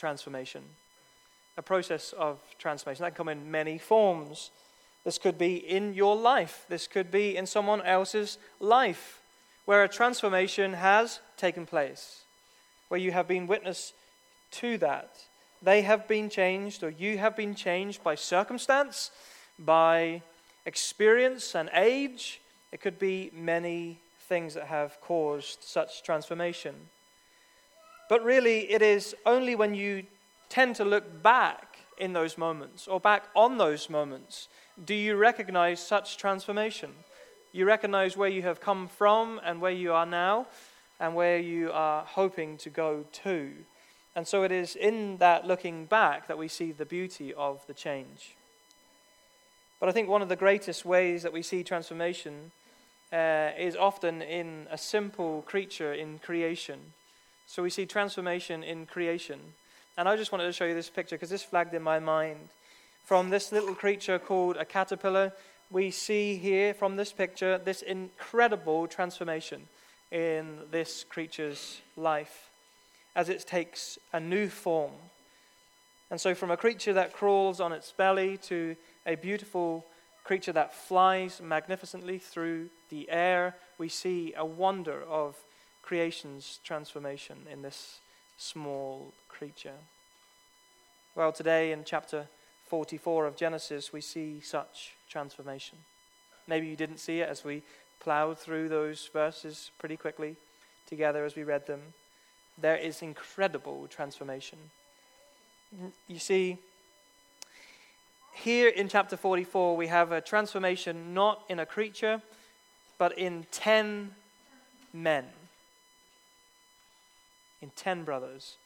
transformation. A process of transformation. That can come in many forms. This could be in your life, this could be in someone else's life, where a transformation has taken place, where you have been witness to that. They have been changed, or you have been changed by circumstance, by experience and age. It could be many things that have caused such transformation. But really, it is only when you tend to look back in those moments or back on those moments do you recognize such transformation. You recognize where you have come from and where you are now and where you are hoping to go to. And so it is in that looking back that we see the beauty of the change. But I think one of the greatest ways that we see transformation uh, is often in a simple creature in creation. So we see transformation in creation. And I just wanted to show you this picture because this flagged in my mind. From this little creature called a caterpillar, we see here from this picture this incredible transformation in this creature's life as it takes a new form. And so, from a creature that crawls on its belly to a beautiful creature that flies magnificently through the air, we see a wonder of creation's transformation in this small creature. Well, today in chapter 44 of Genesis, we see such transformation. Maybe you didn't see it as we plowed through those verses pretty quickly together as we read them. There is incredible transformation. You see, here in chapter 44, we have a transformation not in a creature, but in 10 men. In 10 brothers.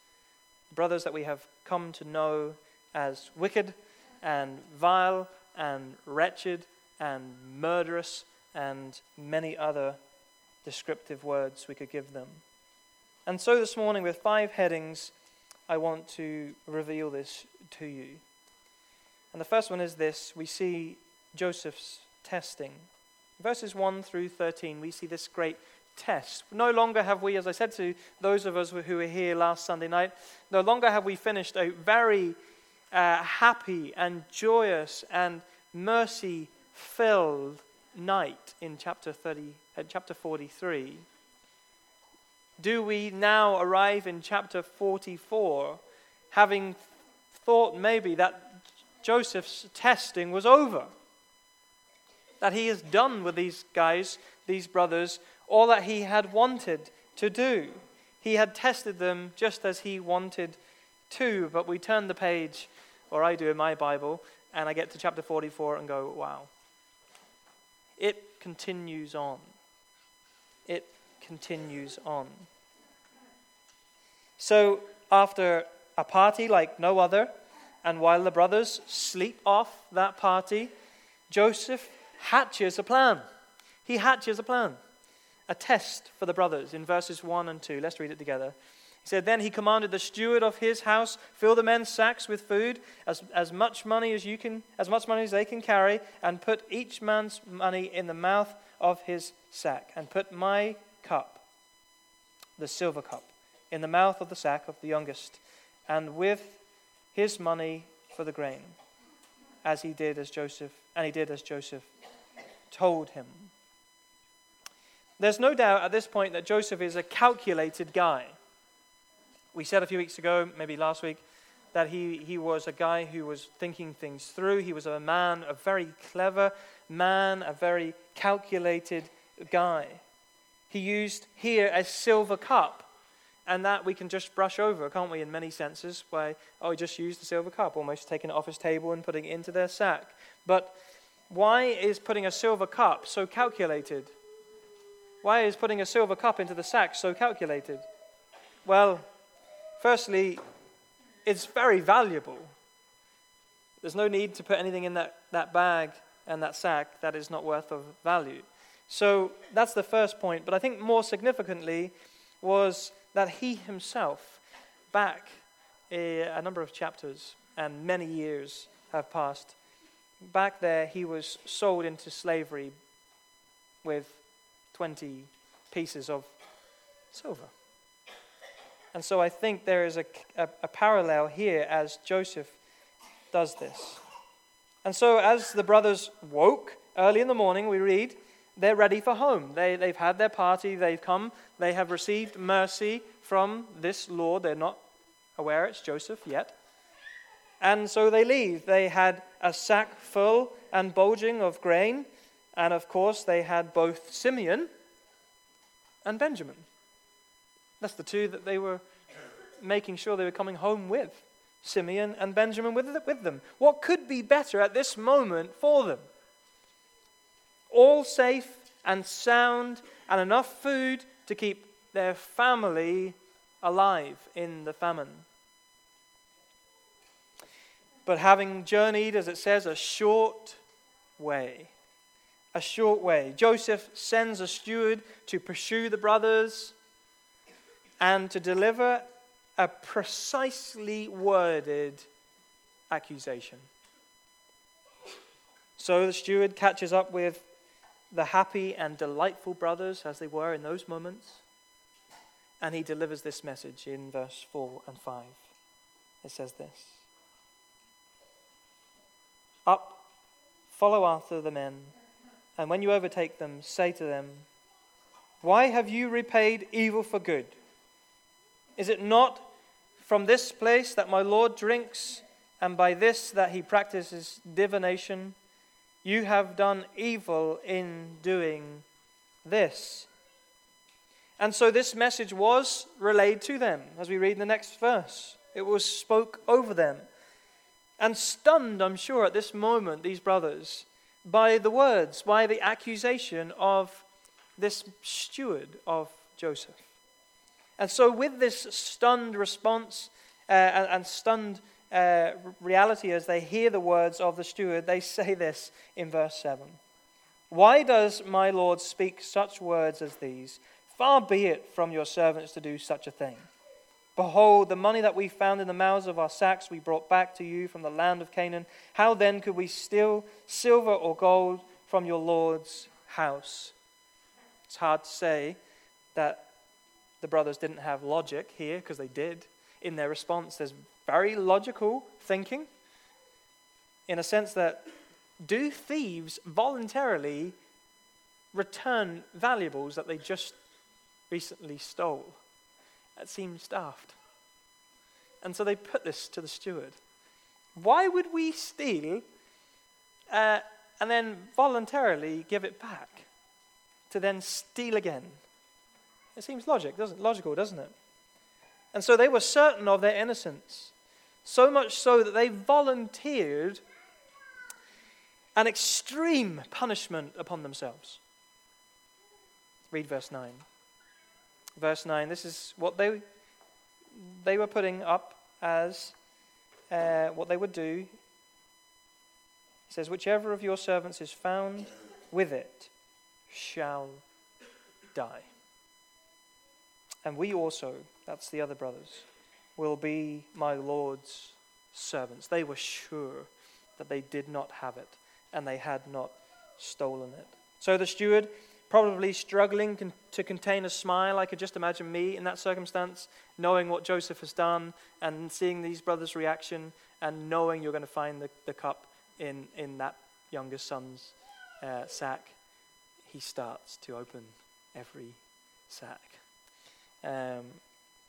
Brothers that we have come to know as wicked and vile and wretched and murderous and many other descriptive words we could give them. And so this morning, with five headings, I want to reveal this to you. And the first one is this we see Joseph's testing. Verses 1 through 13, we see this great test. No longer have we, as I said to those of us who were here last Sunday night, no longer have we finished a very uh, happy and joyous and mercy filled night in chapter 30 uh, chapter 43 do we now arrive in chapter 44 having thought maybe that Joseph's testing was over that he is done with these guys these brothers all that he had wanted to do he had tested them just as he wanted to but we turn the page or I do in my Bible, and I get to chapter 44 and go, wow. It continues on. It continues on. So, after a party like no other, and while the brothers sleep off that party, Joseph hatches a plan. He hatches a plan, a test for the brothers in verses 1 and 2. Let's read it together. He said, Then he commanded the steward of his house, fill the men's sacks with food, as, as much money as you can, as much money as they can carry, and put each man's money in the mouth of his sack, and put my cup, the silver cup, in the mouth of the sack of the youngest, and with his money for the grain, as he did as Joseph, and he did as Joseph told him. There's no doubt at this point that Joseph is a calculated guy. We said a few weeks ago, maybe last week, that he, he was a guy who was thinking things through. He was a man, a very clever man, a very calculated guy. He used here a silver cup. And that we can just brush over, can't we, in many senses, by, oh, he just used the silver cup, almost taking it off his table and putting it into their sack. But why is putting a silver cup so calculated? Why is putting a silver cup into the sack so calculated? Well, Firstly, it's very valuable. There's no need to put anything in that, that bag and that sack that is not worth of value. So that's the first point. But I think more significantly was that he himself, back a, a number of chapters and many years have passed, back there he was sold into slavery with 20 pieces of silver. And so I think there is a, a, a parallel here as Joseph does this. And so, as the brothers woke early in the morning, we read, they're ready for home. They, they've had their party, they've come, they have received mercy from this Lord. They're not aware it's Joseph yet. And so they leave. They had a sack full and bulging of grain. And of course, they had both Simeon and Benjamin. That's the two that they were making sure they were coming home with. Simeon and Benjamin with, with them. What could be better at this moment for them? All safe and sound and enough food to keep their family alive in the famine. But having journeyed, as it says, a short way, a short way, Joseph sends a steward to pursue the brothers and to deliver a precisely worded accusation. So the steward catches up with the happy and delightful brothers as they were in those moments, and he delivers this message in verse 4 and 5. It says this Up, follow after the men, and when you overtake them, say to them, Why have you repaid evil for good? Is it not from this place that my Lord drinks, and by this that he practices divination? You have done evil in doing this. And so this message was relayed to them, as we read in the next verse. It was spoke over them. And stunned, I'm sure, at this moment, these brothers, by the words, by the accusation of this steward of Joseph. And so, with this stunned response uh, and, and, stunned uh, reality as they hear the words of the steward, they say this in verse 7 Why does my Lord speak such words as these? Far be it from your servants to do such a thing. Behold, the money that we found in the mouths of our sacks we brought back to you from the land of Canaan. How then could we steal silver or gold from your Lord's house? It's hard to say that the brothers didn't have logic here, because they did. In their response, there's very logical thinking, in a sense that do thieves voluntarily return valuables that they just recently stole? That seems daft. And so they put this to the steward. Why would we steal uh, and then voluntarily give it back to then steal again? It seems logic, doesn't, logical, doesn't it? And so they were certain of their innocence, so much so that they volunteered an extreme punishment upon themselves. Read verse 9. Verse 9, this is what they, they were putting up as uh, what they would do. It says, Whichever of your servants is found with it shall die. And we also, that's the other brothers, will be my Lord's servants. They were sure that they did not have it and they had not stolen it. So the steward, probably struggling con- to contain a smile, I could just imagine me in that circumstance, knowing what Joseph has done and seeing these brothers' reaction and knowing you're going to find the, the cup in, in that youngest son's uh, sack. He starts to open every sack. Um,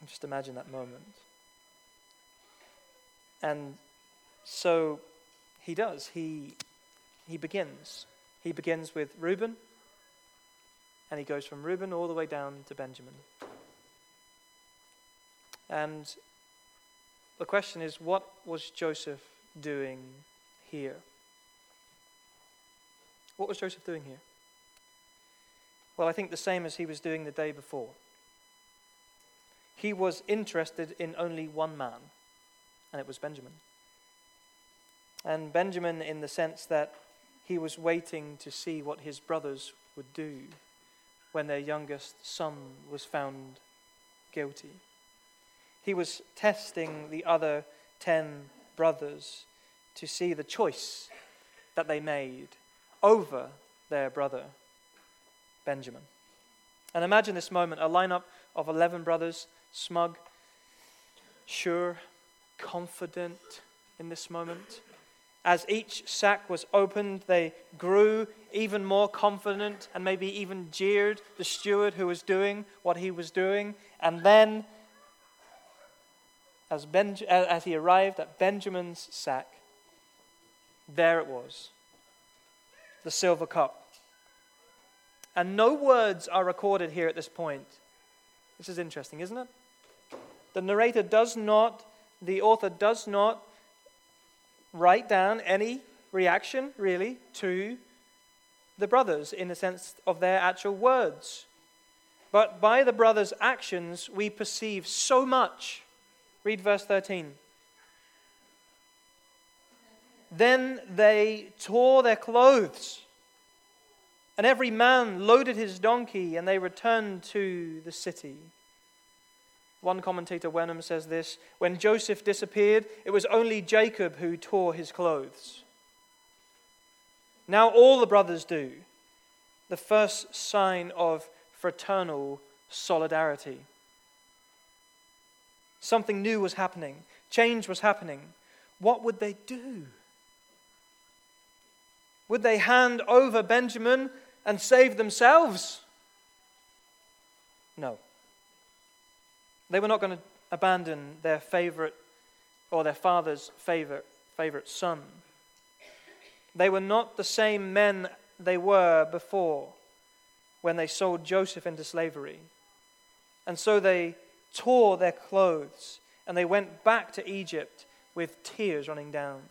just imagine that moment. And so he does. He, he begins. He begins with Reuben, and he goes from Reuben all the way down to Benjamin. And the question is what was Joseph doing here? What was Joseph doing here? Well, I think the same as he was doing the day before he was interested in only one man, and it was Benjamin. And Benjamin, in the sense that he was waiting to see what his brothers would do when their youngest son was found guilty. He was testing the other ten brothers to see the choice that they made over their brother Benjamin. And imagine this moment a lineup of 11 brothers smug, sure, confident in this moment. As each sack was opened, they grew even more confident and maybe even jeered the steward who was doing what he was doing. And then, as, ben- uh, as he arrived at Benjamin's sack, there it was the silver cup. And no words are recorded here at this point. This is interesting, isn't it? The narrator does not, the author does not write down any reaction, really, to the brothers in the sense of their actual words. But by the brothers' actions, we perceive so much. Read verse 13. Then they tore their clothes, and every man loaded his donkey, and they returned to the city. One commentator, Wenham, says this When Joseph disappeared, it was only Jacob who tore his clothes. Now all the brothers do. The first sign of fraternal solidarity. Something new was happening, change was happening. What would they do? Would they hand over Benjamin and save themselves? No. They were not going to abandon their favorite or their father's favorite, favorite son. They were not the same men they were before when they sold Joseph into slavery. And so they tore their clothes and they went back to Egypt with tears running down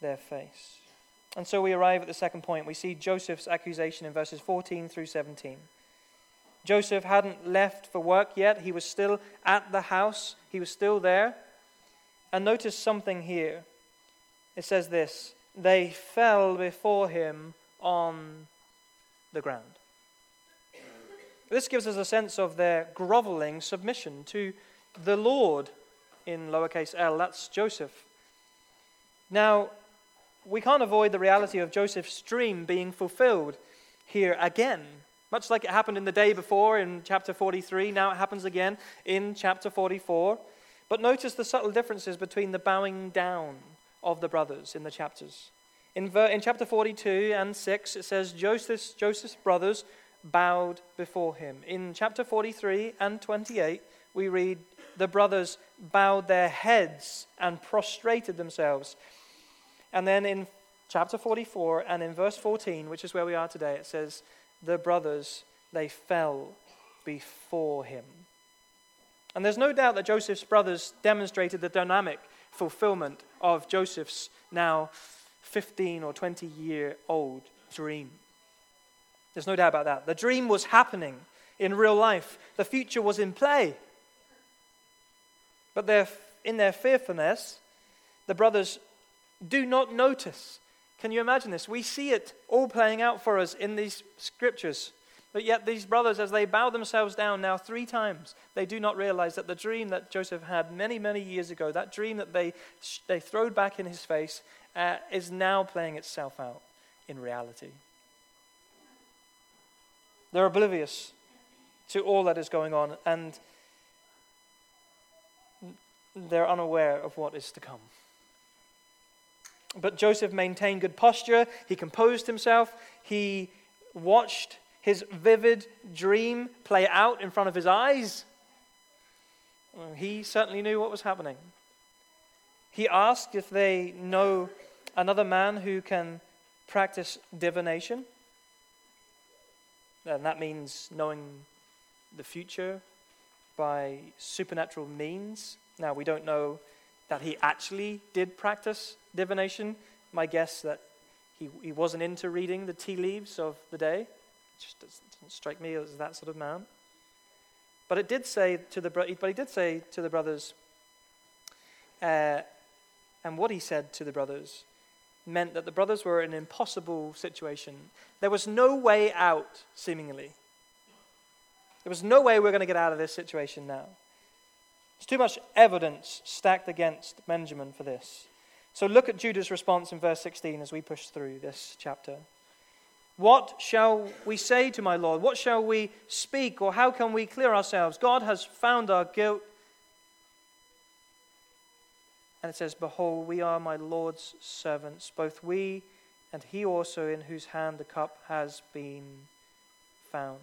their face. And so we arrive at the second point. We see Joseph's accusation in verses 14 through 17. Joseph hadn't left for work yet. He was still at the house, he was still there. And notice something here. It says this They fell before him on the ground. This gives us a sense of their groveling submission to the Lord in lowercase l. That's Joseph. Now, we can't avoid the reality of Joseph's dream being fulfilled here again. Much like it happened in the day before in chapter 43, now it happens again in chapter 44. But notice the subtle differences between the bowing down of the brothers in the chapters. In, ver- in chapter 42 and 6, it says Joseph's, Joseph's brothers bowed before him. In chapter 43 and 28, we read the brothers bowed their heads and prostrated themselves. And then in chapter 44 and in verse 14, which is where we are today, it says the brothers, they fell before him. And there's no doubt that Joseph's brothers demonstrated the dynamic fulfillment of Joseph's now 15 or 20 year old dream. There's no doubt about that. The dream was happening in real life, the future was in play. But in their fearfulness, the brothers do not notice can you imagine this? We see it all playing out for us in these scriptures. But yet, these brothers, as they bow themselves down now three times, they do not realize that the dream that Joseph had many, many years ago, that dream that they, they throwed back in his face, uh, is now playing itself out in reality. They're oblivious to all that is going on, and they're unaware of what is to come. But Joseph maintained good posture. He composed himself. He watched his vivid dream play out in front of his eyes. He certainly knew what was happening. He asked if they know another man who can practice divination. And that means knowing the future by supernatural means. Now, we don't know that he actually did practice divination. My guess that he, he wasn't into reading the tea leaves of the day. It just doesn't strike me as that sort of man. But it did say to the but he did say to the brothers, uh, and what he said to the brothers meant that the brothers were in an impossible situation. There was no way out, seemingly. There was no way we we're going to get out of this situation now. There's too much evidence stacked against Benjamin for this. So look at Judah's response in verse 16 as we push through this chapter. What shall we say to my Lord? What shall we speak, or how can we clear ourselves? God has found our guilt. And it says, Behold, we are my Lord's servants, both we and he also in whose hand the cup has been found.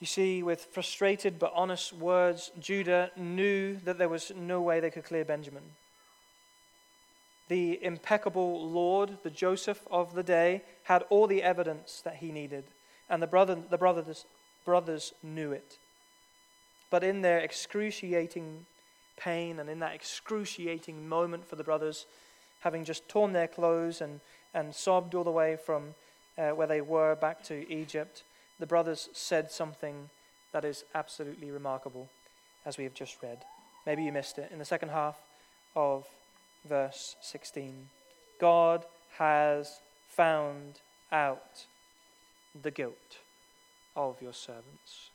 You see, with frustrated but honest words, Judah knew that there was no way they could clear Benjamin. The impeccable Lord, the Joseph of the day, had all the evidence that he needed, and the, brother, the brothers, brothers knew it. But in their excruciating pain and in that excruciating moment for the brothers, having just torn their clothes and, and sobbed all the way from uh, where they were back to Egypt, the brothers said something that is absolutely remarkable, as we have just read. Maybe you missed it. In the second half of verse 16, God has found out the guilt of your servants.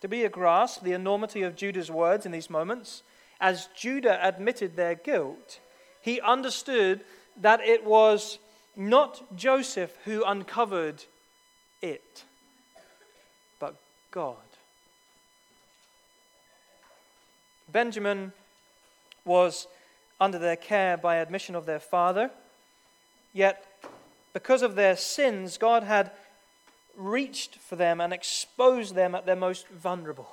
To be a grasp the enormity of Judah's words in these moments, as Judah admitted their guilt, he understood that it was not Joseph who uncovered it, but God. Benjamin was under their care by admission of their father, yet because of their sins, God had reached for them and exposed them at their most vulnerable.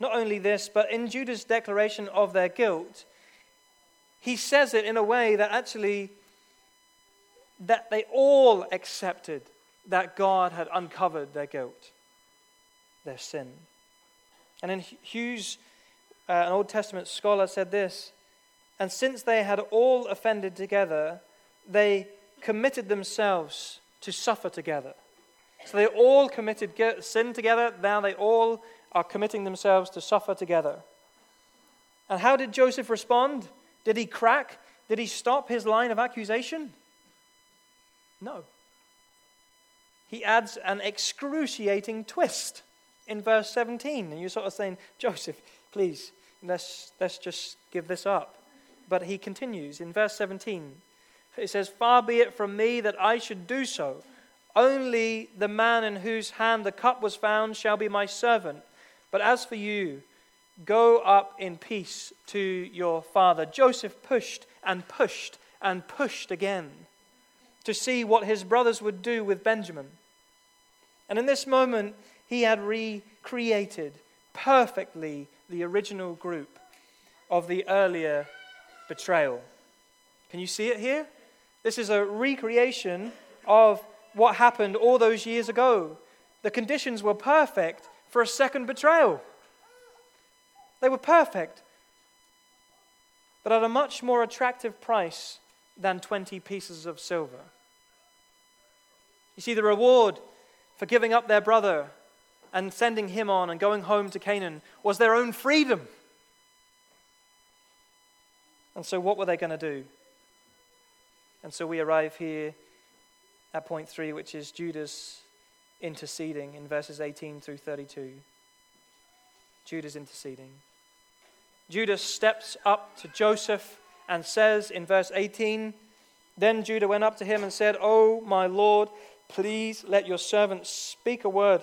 Not only this, but in Judah's declaration of their guilt, he says it in a way that actually that they all accepted that God had uncovered their guilt, their sin. And in Hughes, uh, an Old Testament scholar, said this And since they had all offended together, they committed themselves to suffer together. So they all committed sin together, now they all are committing themselves to suffer together. And how did Joseph respond? Did he crack? Did he stop his line of accusation? No. He adds an excruciating twist in verse 17. And you're sort of saying, Joseph, please, let's, let's just give this up. But he continues in verse 17. It says, Far be it from me that I should do so. Only the man in whose hand the cup was found shall be my servant. But as for you, go up in peace to your father. Joseph pushed and pushed and pushed again to see what his brothers would do with Benjamin. And in this moment, he had recreated perfectly the original group of the earlier betrayal. Can you see it here? This is a recreation of what happened all those years ago. The conditions were perfect for a second betrayal. They were perfect, but at a much more attractive price than 20 pieces of silver. You see, the reward for giving up their brother and sending him on and going home to Canaan was their own freedom. And so, what were they going to do? And so, we arrive here at point three, which is Judah's interceding in verses 18 through 32. Judah's interceding. Judah's steps up to Joseph and says in verse 18, Then Judah went up to him and said, Oh, my Lord, please let your servant speak a word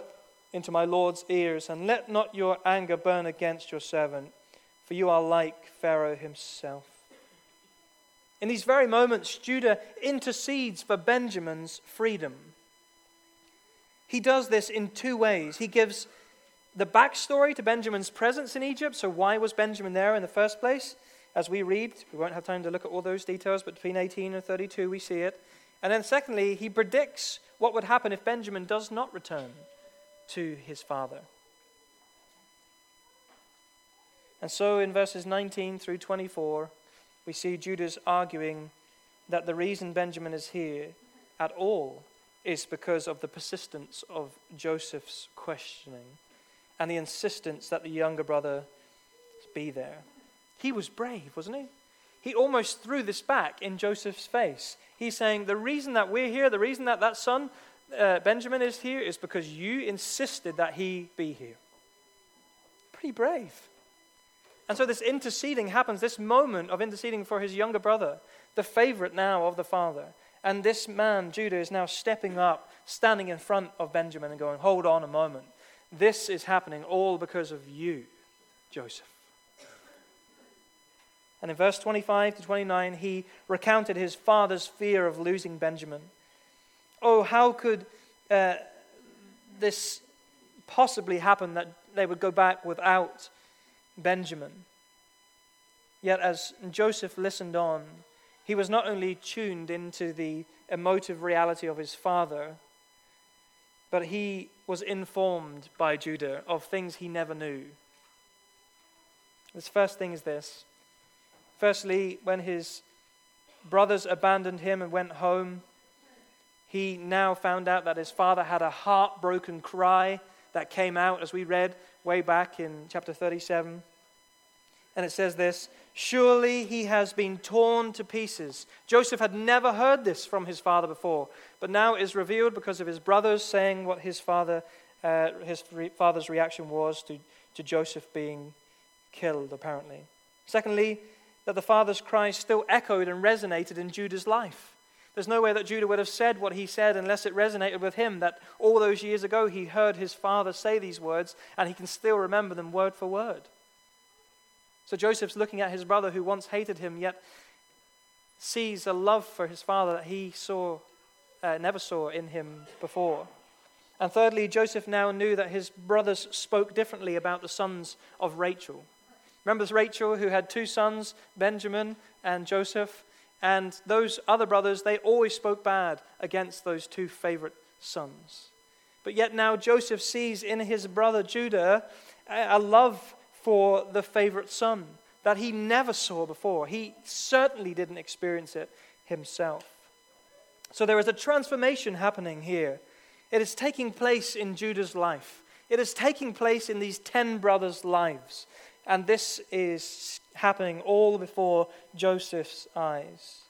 into my Lord's ears, and let not your anger burn against your servant, for you are like Pharaoh himself. In these very moments, Judah intercedes for Benjamin's freedom. He does this in two ways. He gives the backstory to Benjamin's presence in Egypt. So, why was Benjamin there in the first place? As we read, we won't have time to look at all those details, but between 18 and 32, we see it. And then, secondly, he predicts what would happen if Benjamin does not return to his father. And so, in verses 19 through 24, we see Judah's arguing that the reason Benjamin is here at all is because of the persistence of Joseph's questioning and the insistence that the younger brother be there. He was brave, wasn't he? He almost threw this back in Joseph's face. He's saying, The reason that we're here, the reason that that son, uh, Benjamin, is here, is because you insisted that he be here. Pretty brave. And so this interceding happens, this moment of interceding for his younger brother, the favorite now of the father. And this man, Judah, is now stepping up, standing in front of Benjamin and going, Hold on a moment. This is happening all because of you. Joseph. And in verse 25 to 29, he recounted his father's fear of losing Benjamin. Oh, how could uh, this possibly happen that they would go back without Benjamin? Yet, as Joseph listened on, he was not only tuned into the emotive reality of his father, but he was informed by Judah of things he never knew. This first thing is this. Firstly, when his brothers abandoned him and went home, he now found out that his father had a heartbroken cry that came out, as we read way back in chapter 37. And it says this Surely he has been torn to pieces. Joseph had never heard this from his father before, but now it is revealed because of his brothers saying what his, father, uh, his father's reaction was to, to Joseph being killed, apparently. Secondly, that the father's cry still echoed and resonated in Judah's life. There's no way that Judah would have said what he said unless it resonated with him, that all those years ago he heard his father say these words and he can still remember them word for word. So Joseph's looking at his brother who once hated him, yet sees a love for his father that he saw, uh, never saw in him before. And thirdly, Joseph now knew that his brothers spoke differently about the sons of Rachel. Remember Rachel, who had two sons, Benjamin and Joseph? And those other brothers, they always spoke bad against those two favorite sons. But yet now Joseph sees in his brother Judah a love for the favorite son that he never saw before. He certainly didn't experience it himself. So there is a transformation happening here. It is taking place in Judah's life, it is taking place in these ten brothers' lives. And this is happening all before Joseph's eyes.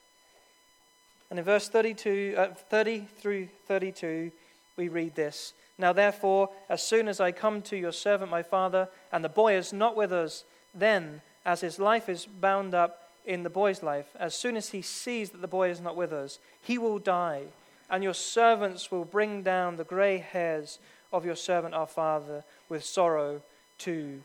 And in verse 32, uh, 30 through 32, we read this now, therefore, as soon as I come to your servant my father, and the boy is not with us, then, as his life is bound up in the boy's life, as soon as he sees that the boy is not with us, he will die, and your servants will bring down the gray hairs of your servant our father with sorrow to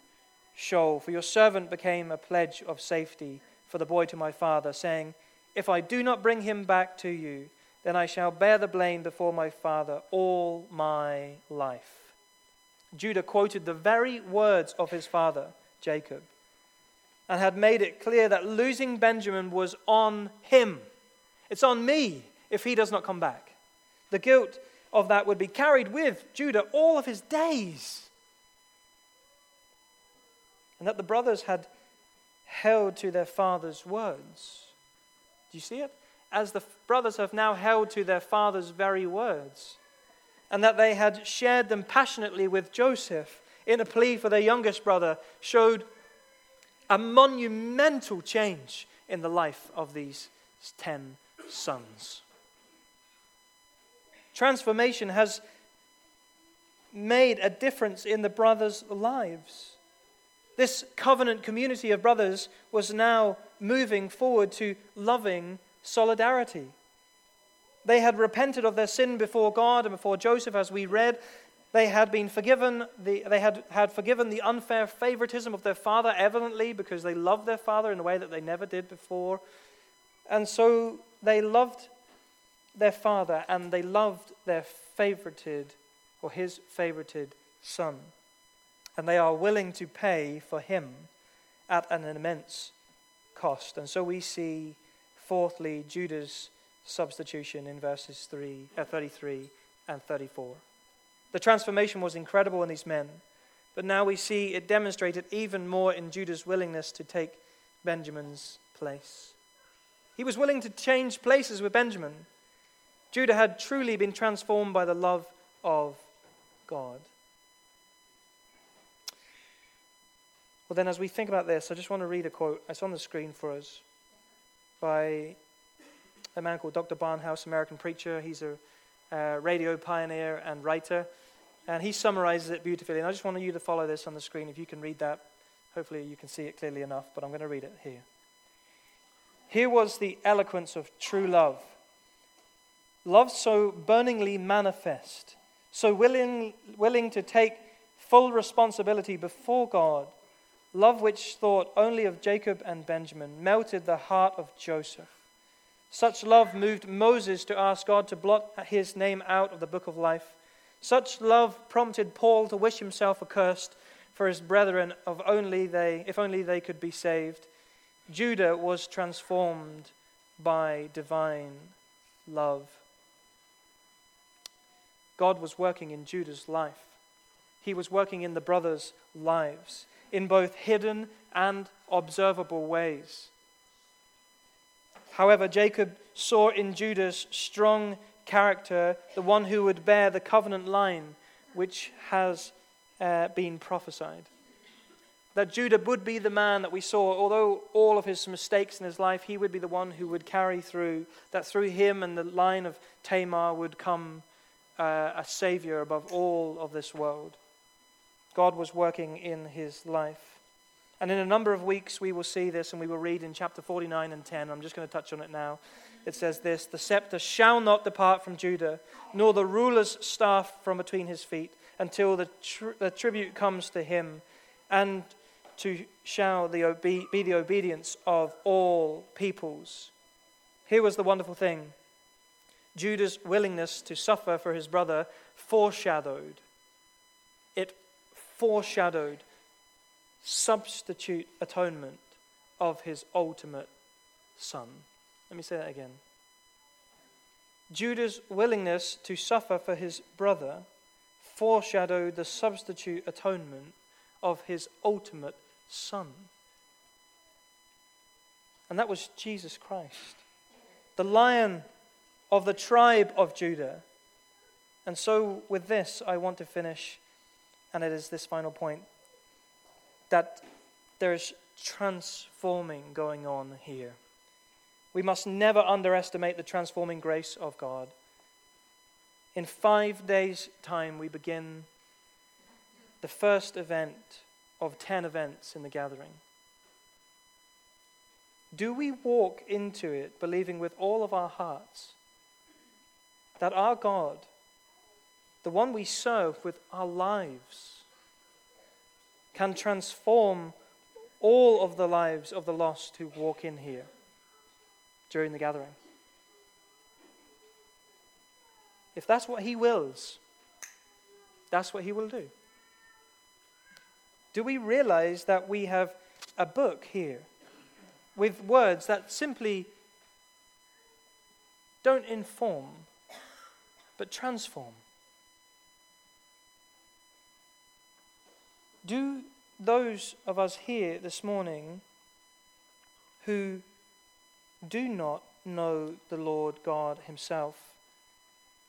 Sheol. For your servant became a pledge of safety for the boy to my father, saying, If I do not bring him back to you, then I shall bear the blame before my father all my life. Judah quoted the very words of his father, Jacob, and had made it clear that losing Benjamin was on him. It's on me if he does not come back. The guilt of that would be carried with Judah all of his days. And that the brothers had held to their father's words. Do you see it? as the brothers have now held to their father's very words, and that they had shared them passionately with Joseph in a plea for their youngest brother, showed a monumental change in the life of these ten sons. Transformation has made a difference in the brothers' lives. This covenant community of brothers was now moving forward to loving solidarity. They had repented of their sin before God and before Joseph, as we read. They had been forgiven, the, they had, had forgiven the unfair favoritism of their father, evidently, because they loved their father in a way that they never did before. And so they loved their father and they loved their favorited or his favorited son. And they are willing to pay for him at an immense cost. And so we see Fourthly, Judah's substitution in verses 3, uh, 33 and 34. The transformation was incredible in these men, but now we see it demonstrated even more in Judah's willingness to take Benjamin's place. He was willing to change places with Benjamin. Judah had truly been transformed by the love of God. Well, then, as we think about this, I just want to read a quote. It's on the screen for us by a man called Dr. Barnhouse, American preacher. He's a uh, radio pioneer and writer. And he summarizes it beautifully. And I just want you to follow this on the screen. If you can read that, hopefully you can see it clearly enough, but I'm going to read it here. Here was the eloquence of true love. Love so burningly manifest, so willing, willing to take full responsibility before God Love which thought only of Jacob and Benjamin melted the heart of Joseph. Such love moved Moses to ask God to blot his name out of the book of life. Such love prompted Paul to wish himself accursed for his brethren of only they, if only they could be saved. Judah was transformed by divine love. God was working in Judah's life. He was working in the brothers' lives in both hidden and observable ways. However, Jacob saw in Judah's strong character the one who would bear the covenant line which has uh, been prophesied. That Judah would be the man that we saw, although all of his mistakes in his life, he would be the one who would carry through, that through him and the line of Tamar would come uh, a savior above all of this world. God was working in his life. And in a number of weeks, we will see this and we will read in chapter 49 and 10. I'm just going to touch on it now. It says this The scepter shall not depart from Judah, nor the ruler's staff from between his feet, until the, the tribute comes to him, and to shall the obe- be the obedience of all peoples. Here was the wonderful thing Judah's willingness to suffer for his brother foreshadowed. It foreshadowed substitute atonement of his ultimate son. Let me say that again. Judah's willingness to suffer for his brother foreshadowed the substitute atonement of his ultimate son. And that was Jesus Christ, the lion of the tribe of Judah. And so, with this, I want to finish, and it is this final point that there's transforming going on here. We must never underestimate the transforming grace of God. In five days' time, we begin the first event of ten events in the gathering. Do we walk into it believing with all of our hearts that our God, the one we serve with our lives, can transform all of the lives of the lost who walk in here during the gathering. If that's what He wills, that's what He will do. Do we realize that we have a book here with words that simply don't inform, but transform? Do those of us here this morning who do not know the Lord God Himself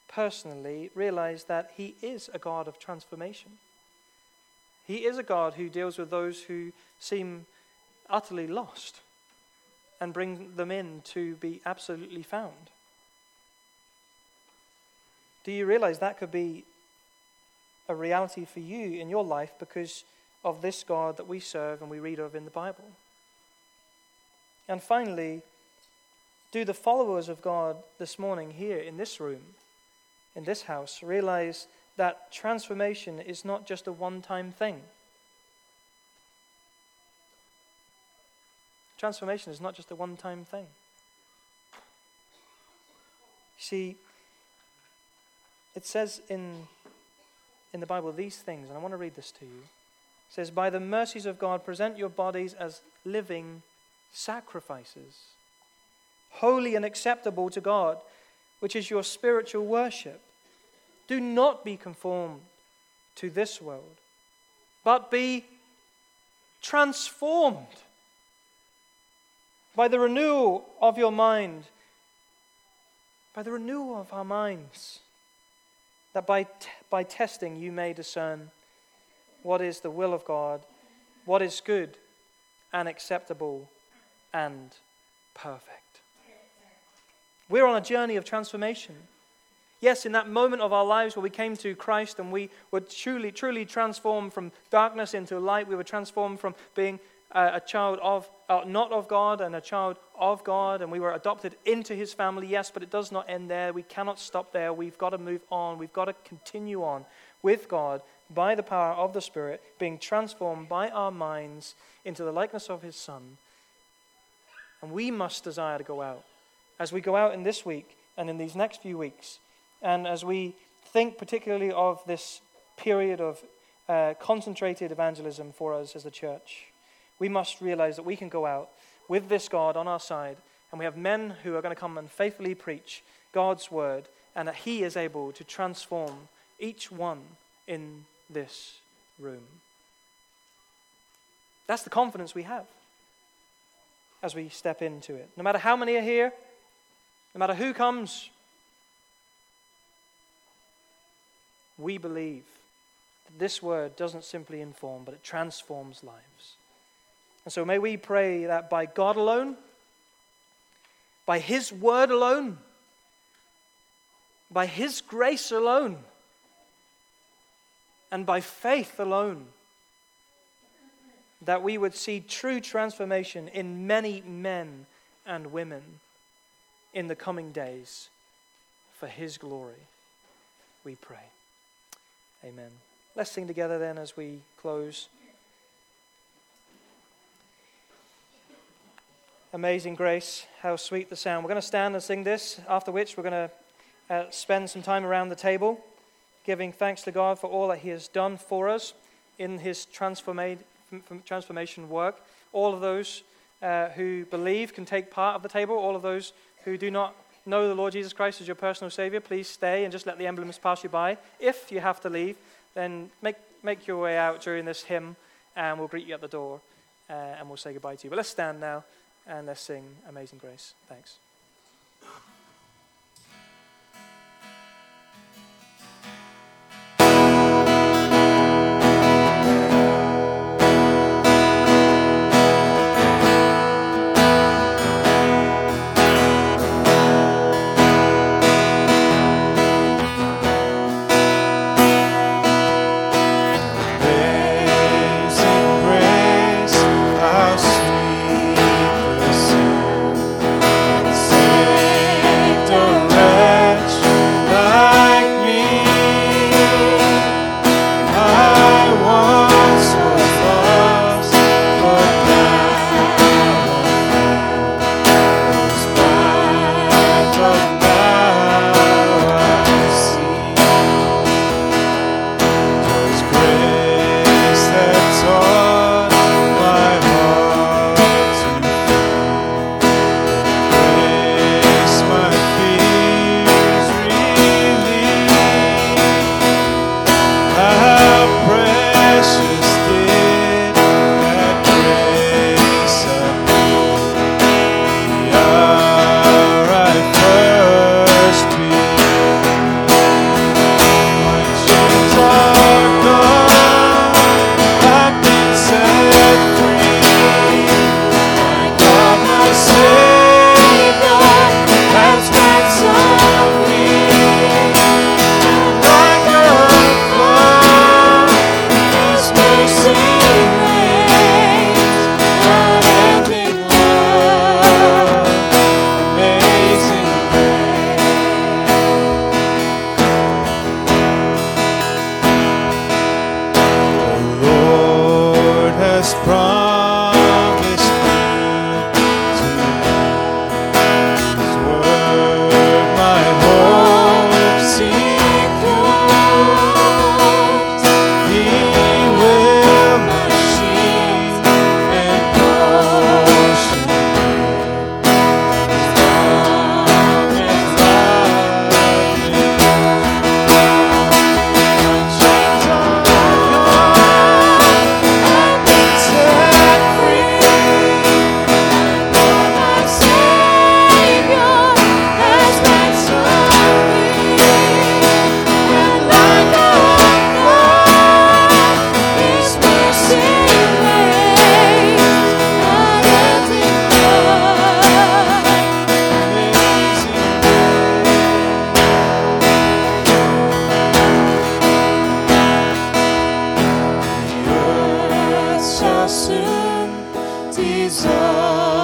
personally realize that He is a God of transformation? He is a God who deals with those who seem utterly lost and bring them in to be absolutely found. Do you realize that could be a reality for you in your life because of this God that we serve and we read of in the Bible. And finally, do the followers of God this morning here in this room, in this house, realize that transformation is not just a one time thing? Transformation is not just a one time thing. See, it says in in the Bible these things, and I want to read this to you. It says, By the mercies of God, present your bodies as living sacrifices, holy and acceptable to God, which is your spiritual worship. Do not be conformed to this world, but be transformed by the renewal of your mind, by the renewal of our minds that by, t- by testing you may discern what is the will of God, what is good and acceptable and perfect. We're on a journey of transformation. Yes, in that moment of our lives where we came to Christ and we were truly, truly transformed from darkness into light, we were transformed from being a child of, uh, not of God and a child of God, and we were adopted into his family, yes, but it does not end there. We cannot stop there. We've got to move on. We've got to continue on with God by the power of the Spirit, being transformed by our minds into the likeness of His Son. And we must desire to go out. As we go out in this week and in these next few weeks, and as we think particularly of this period of uh, concentrated evangelism for us as a church, we must realize that we can go out with this God on our side, and we have men who are going to come and faithfully preach God's word, and that He is able to transform each one in this room. That's the confidence we have as we step into it. No matter how many are here, no matter who comes, we believe that this word doesn't simply inform, but it transforms lives. And so may we pray that by God alone, by His word alone, by His grace alone, and by faith alone, that we would see true transformation in many men and women in the coming days for His glory. We pray. Amen. Let's sing together then as we close. Amazing grace, how sweet the sound. We're going to stand and sing this, after which we're going to uh, spend some time around the table giving thanks to God for all that He has done for us in His transformation work. All of those uh, who believe can take part of the table. All of those who do not know the Lord Jesus Christ as your personal Savior, please stay and just let the emblems pass you by. If you have to leave, then make, make your way out during this hymn and we'll greet you at the door uh, and we'll say goodbye to you. But let's stand now and let's sing Amazing Grace. Thanks. sin desire.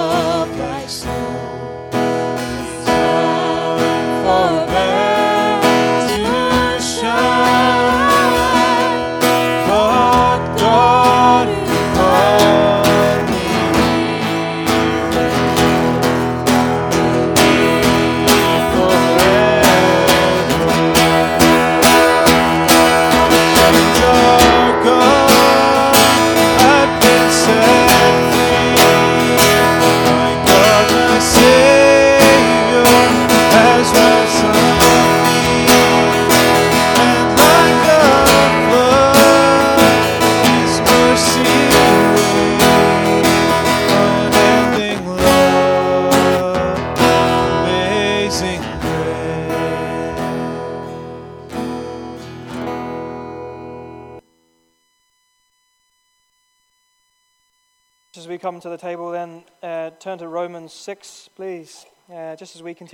To the table, then uh, turn to Romans 6, please, uh, just as we continue.